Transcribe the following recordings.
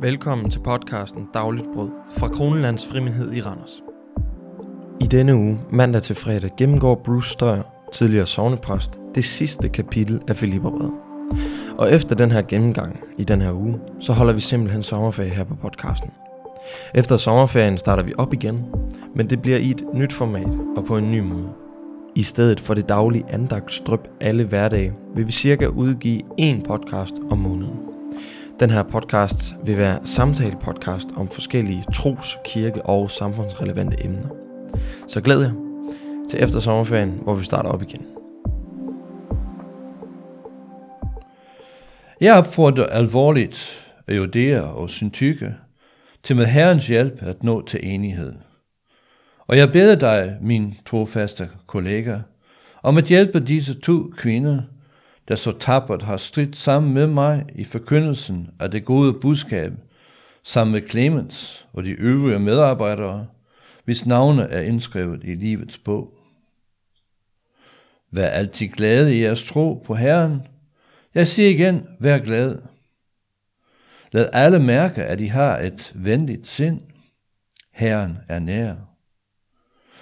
Velkommen til podcasten Dagligt Brød fra Kronelands Frimindhed i Randers. I denne uge, mandag til fredag, gennemgår Bruce Støjer, tidligere sovnepræst, det sidste kapitel af Filipperbrevet. Og efter den her gennemgang i den her uge, så holder vi simpelthen sommerferie her på podcasten. Efter sommerferien starter vi op igen, men det bliver i et nyt format og på en ny måde. I stedet for det daglige andagtstrøb alle hverdage, vil vi cirka udgive én podcast om måneden. Den her podcast vil være samtale-podcast om forskellige tros-, kirke- og samfundsrelevante emner. Så glæd jer til efter sommerferien, hvor vi starter op igen. Jeg opfordrer alvorligt Judæer og Syntyke til med Herrens hjælp at nå til enighed. Og jeg beder dig, min trofaste kollega, om at hjælpe disse to kvinder, der så tappert har stridt sammen med mig i forkyndelsen af det gode budskab, sammen med Clemens og de øvrige medarbejdere, hvis navne er indskrevet i livets bog. Vær altid glade i jeres tro på Herren. Jeg siger igen, vær glad. Lad alle mærke, at I har et venligt sind. Herren er nær.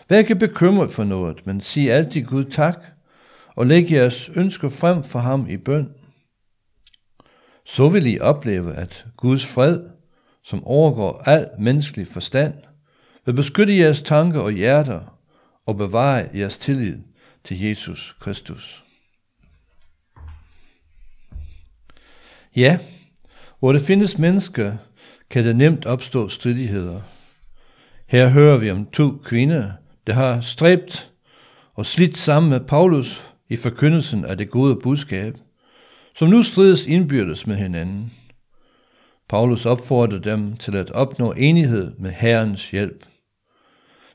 Vær ikke bekymret for noget, men sig altid Gud tak, og læg jeres ønsker frem for ham i bøn. Så vil I opleve, at Guds fred, som overgår al menneskelig forstand, vil beskytte jeres tanker og hjerter og bevare jeres tillid til Jesus Kristus. Ja, hvor det findes mennesker, kan det nemt opstå stridigheder. Her hører vi om to kvinder, der har stræbt og slidt sammen med Paulus i forkyndelsen af det gode budskab, som nu strides indbyrdes med hinanden. Paulus opfordrer dem til at opnå enighed med Herrens hjælp.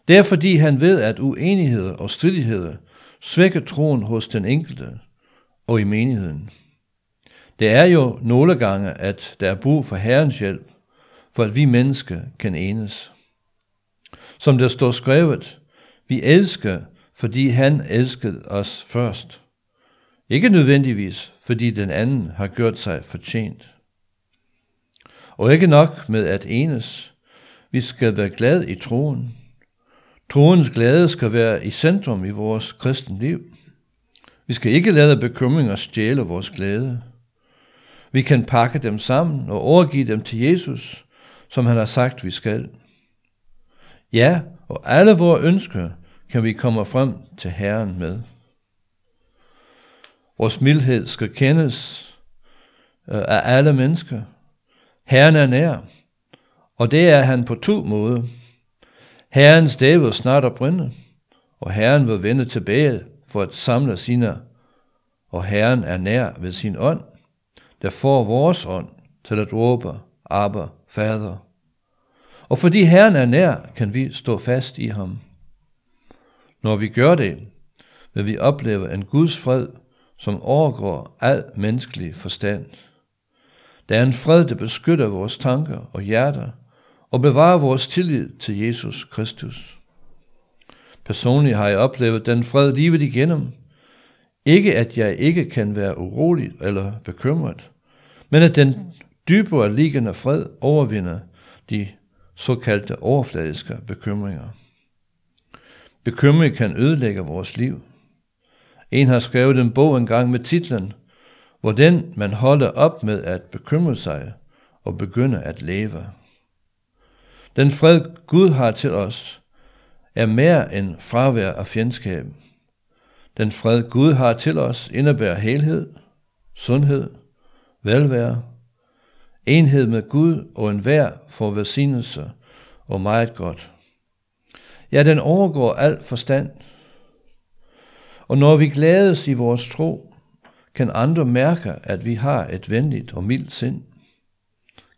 Det er fordi han ved, at uenigheder og stridigheder svækker troen hos den enkelte og i menigheden. Det er jo nogle gange, at der er brug for Herrens hjælp, for at vi mennesker kan enes. Som der står skrevet, vi elsker, fordi han elskede os først. Ikke nødvendigvis, fordi den anden har gjort sig fortjent. Og ikke nok med at enes, vi skal være glade i troen. Troens glæde skal være i centrum i vores kristen liv. Vi skal ikke lade bekymringer stjæle vores glæde. Vi kan pakke dem sammen og overgive dem til Jesus, som han har sagt, vi skal. Ja, og alle vores ønsker kan vi komme frem til Herren med. Vores mildhed skal kendes øh, af alle mennesker. Herren er nær, og det er han på to måder. Herrens dag vil snart oprinde, og Herren vil vende tilbage for at samle sine, og Herren er nær ved sin ånd, der får vores ånd til at råbe, Abba, Fader. Og fordi Herren er nær, kan vi stå fast i ham. Når vi gør det, vil vi opleve en Guds fred, som overgår al menneskelig forstand. Der er en fred, der beskytter vores tanker og hjerter og bevarer vores tillid til Jesus Kristus. Personligt har jeg oplevet den fred livet igennem. Ikke at jeg ikke kan være urolig eller bekymret, men at den dybere liggende fred overvinder de såkaldte overfladiske bekymringer. Bekymring kan ødelægge vores liv. En har skrevet en bog engang med titlen, Hvordan man holder op med at bekymre sig og begynde at leve. Den fred Gud har til os, er mere end fravær af fjendskab. Den fred Gud har til os indebærer helhed, sundhed, velvære, enhed med Gud og en for velsignelse og meget godt. Ja, den overgår al forstand. Og når vi glædes i vores tro, kan andre mærke, at vi har et venligt og mildt sind.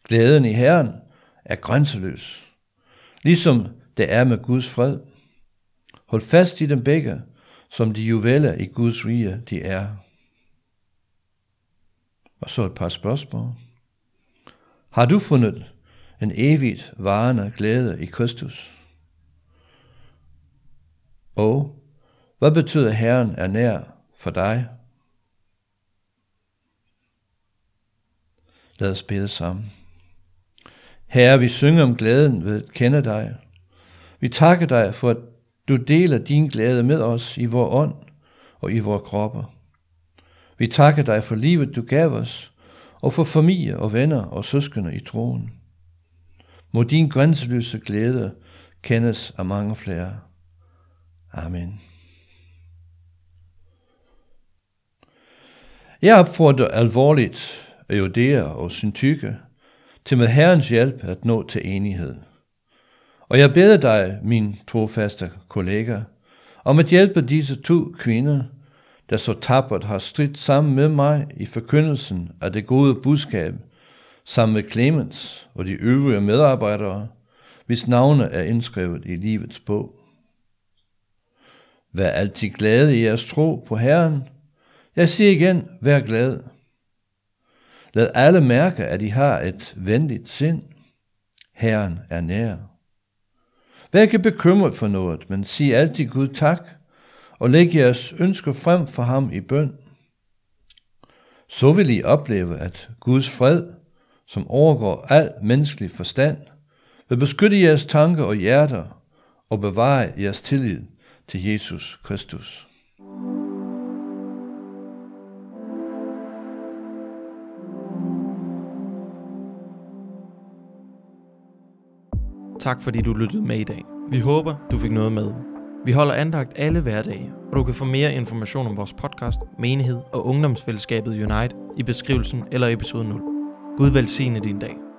Glæden i Herren er grænseløs, ligesom det er med Guds fred. Hold fast i dem begge, som de juveler i Guds rige de er. Og så et par spørgsmål. Har du fundet en evigt varende glæde i Kristus? Og hvad betyder Herren er nær for dig? Lad os bede sammen. Herre, vi synger om glæden ved at kende dig. Vi takker dig for, at du deler din glæde med os i vor ånd og i vores kropper. Vi takker dig for livet, du gav os, og for familie og venner og søskende i troen. Må din grænseløse glæde kendes af mange flere. Amen. Jeg opfordrer alvorligt Judæer og Syntyke til med Herrens hjælp at nå til enighed. Og jeg beder dig, min trofaste kollega, om at hjælpe disse to kvinder, der så tappert har stridt sammen med mig i forkyndelsen af det gode budskab, sammen med Clemens og de øvrige medarbejdere, hvis navne er indskrevet i livets bog. Vær altid glade i jeres tro på Herren. Jeg siger igen, vær glad. Lad alle mærke, at I har et venligt sind. Herren er nær. Vær ikke bekymret for noget, men sig altid Gud tak, og læg jeres ønsker frem for ham i bøn. Så vil I opleve, at Guds fred, som overgår al menneskelig forstand, vil beskytte jeres tanker og hjerter og bevare jeres tillid til Jesus Kristus. Tak fordi du lyttede med i dag. Vi håber, du fik noget med. Vi holder andagt alle hverdage, og du kan få mere information om vores podcast, menighed og ungdomsfællesskabet Unite i beskrivelsen eller episode 0. Gud velsigne din dag.